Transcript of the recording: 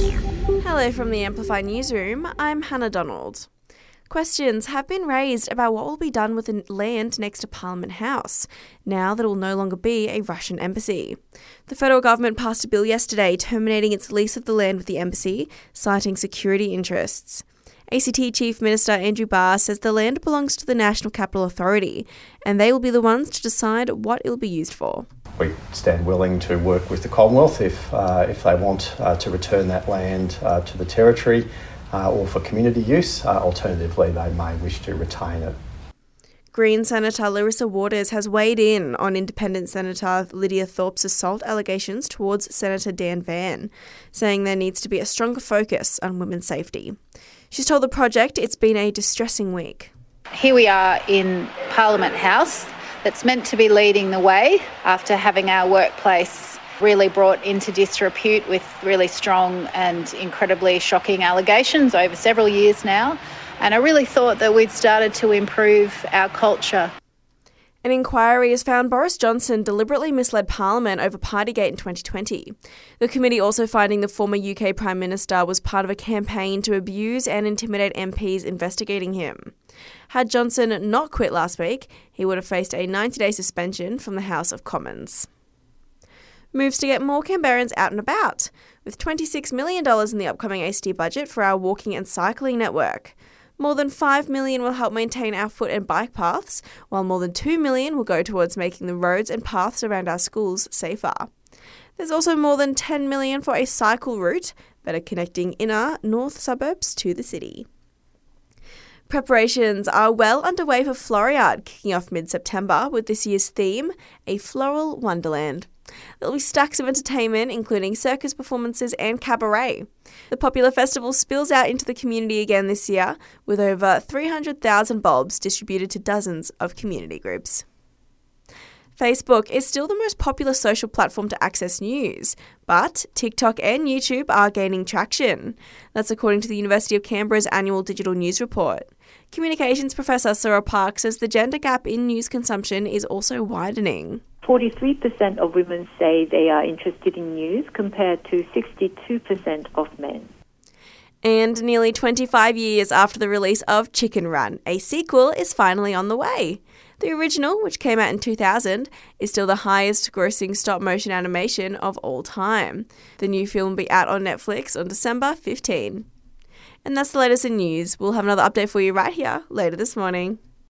Hello from the Amplify Newsroom. I'm Hannah Donald. Questions have been raised about what will be done with the land next to Parliament House, now that it will no longer be a Russian embassy. The federal government passed a bill yesterday terminating its lease of the land with the embassy, citing security interests. ACT Chief Minister Andrew Barr says the land belongs to the National Capital Authority, and they will be the ones to decide what it will be used for. We stand willing to work with the Commonwealth if, uh, if they want uh, to return that land uh, to the Territory uh, or for community use. Uh, alternatively, they may wish to retain it. Green Senator Larissa Waters has weighed in on Independent Senator Lydia Thorpe's assault allegations towards Senator Dan Van, saying there needs to be a stronger focus on women's safety. She's told the project it's been a distressing week. Here we are in Parliament House that's meant to be leading the way after having our workplace really brought into disrepute with really strong and incredibly shocking allegations over several years now. And I really thought that we'd started to improve our culture. An inquiry has found Boris Johnson deliberately misled Parliament over Partygate in 2020. The committee also finding the former UK Prime Minister was part of a campaign to abuse and intimidate MPs investigating him. Had Johnson not quit last week, he would have faced a 90 day suspension from the House of Commons moves to get more Canberrans out and about, with $26 million in the upcoming ACT budget for our walking and cycling network. More than 5 million will help maintain our foot and bike paths, while more than 2 million will go towards making the roads and paths around our schools safer. There's also more than 10 million for a cycle route, better connecting inner north suburbs to the city. Preparations are well underway for Floriade, kicking off mid September with this year's theme, a floral wonderland. There'll be stacks of entertainment, including circus performances and cabaret. The popular festival spills out into the community again this year, with over 300,000 bulbs distributed to dozens of community groups. Facebook is still the most popular social platform to access news, but TikTok and YouTube are gaining traction. That's according to the University of Canberra's annual digital news report. Communications professor Sora Park says the gender gap in news consumption is also widening. 43% of women say they are interested in news compared to 62% of men. And nearly 25 years after the release of Chicken Run, a sequel is finally on the way. The original, which came out in 2000, is still the highest grossing stop motion animation of all time. The new film will be out on Netflix on December 15. And that's the latest in news. We'll have another update for you right here later this morning.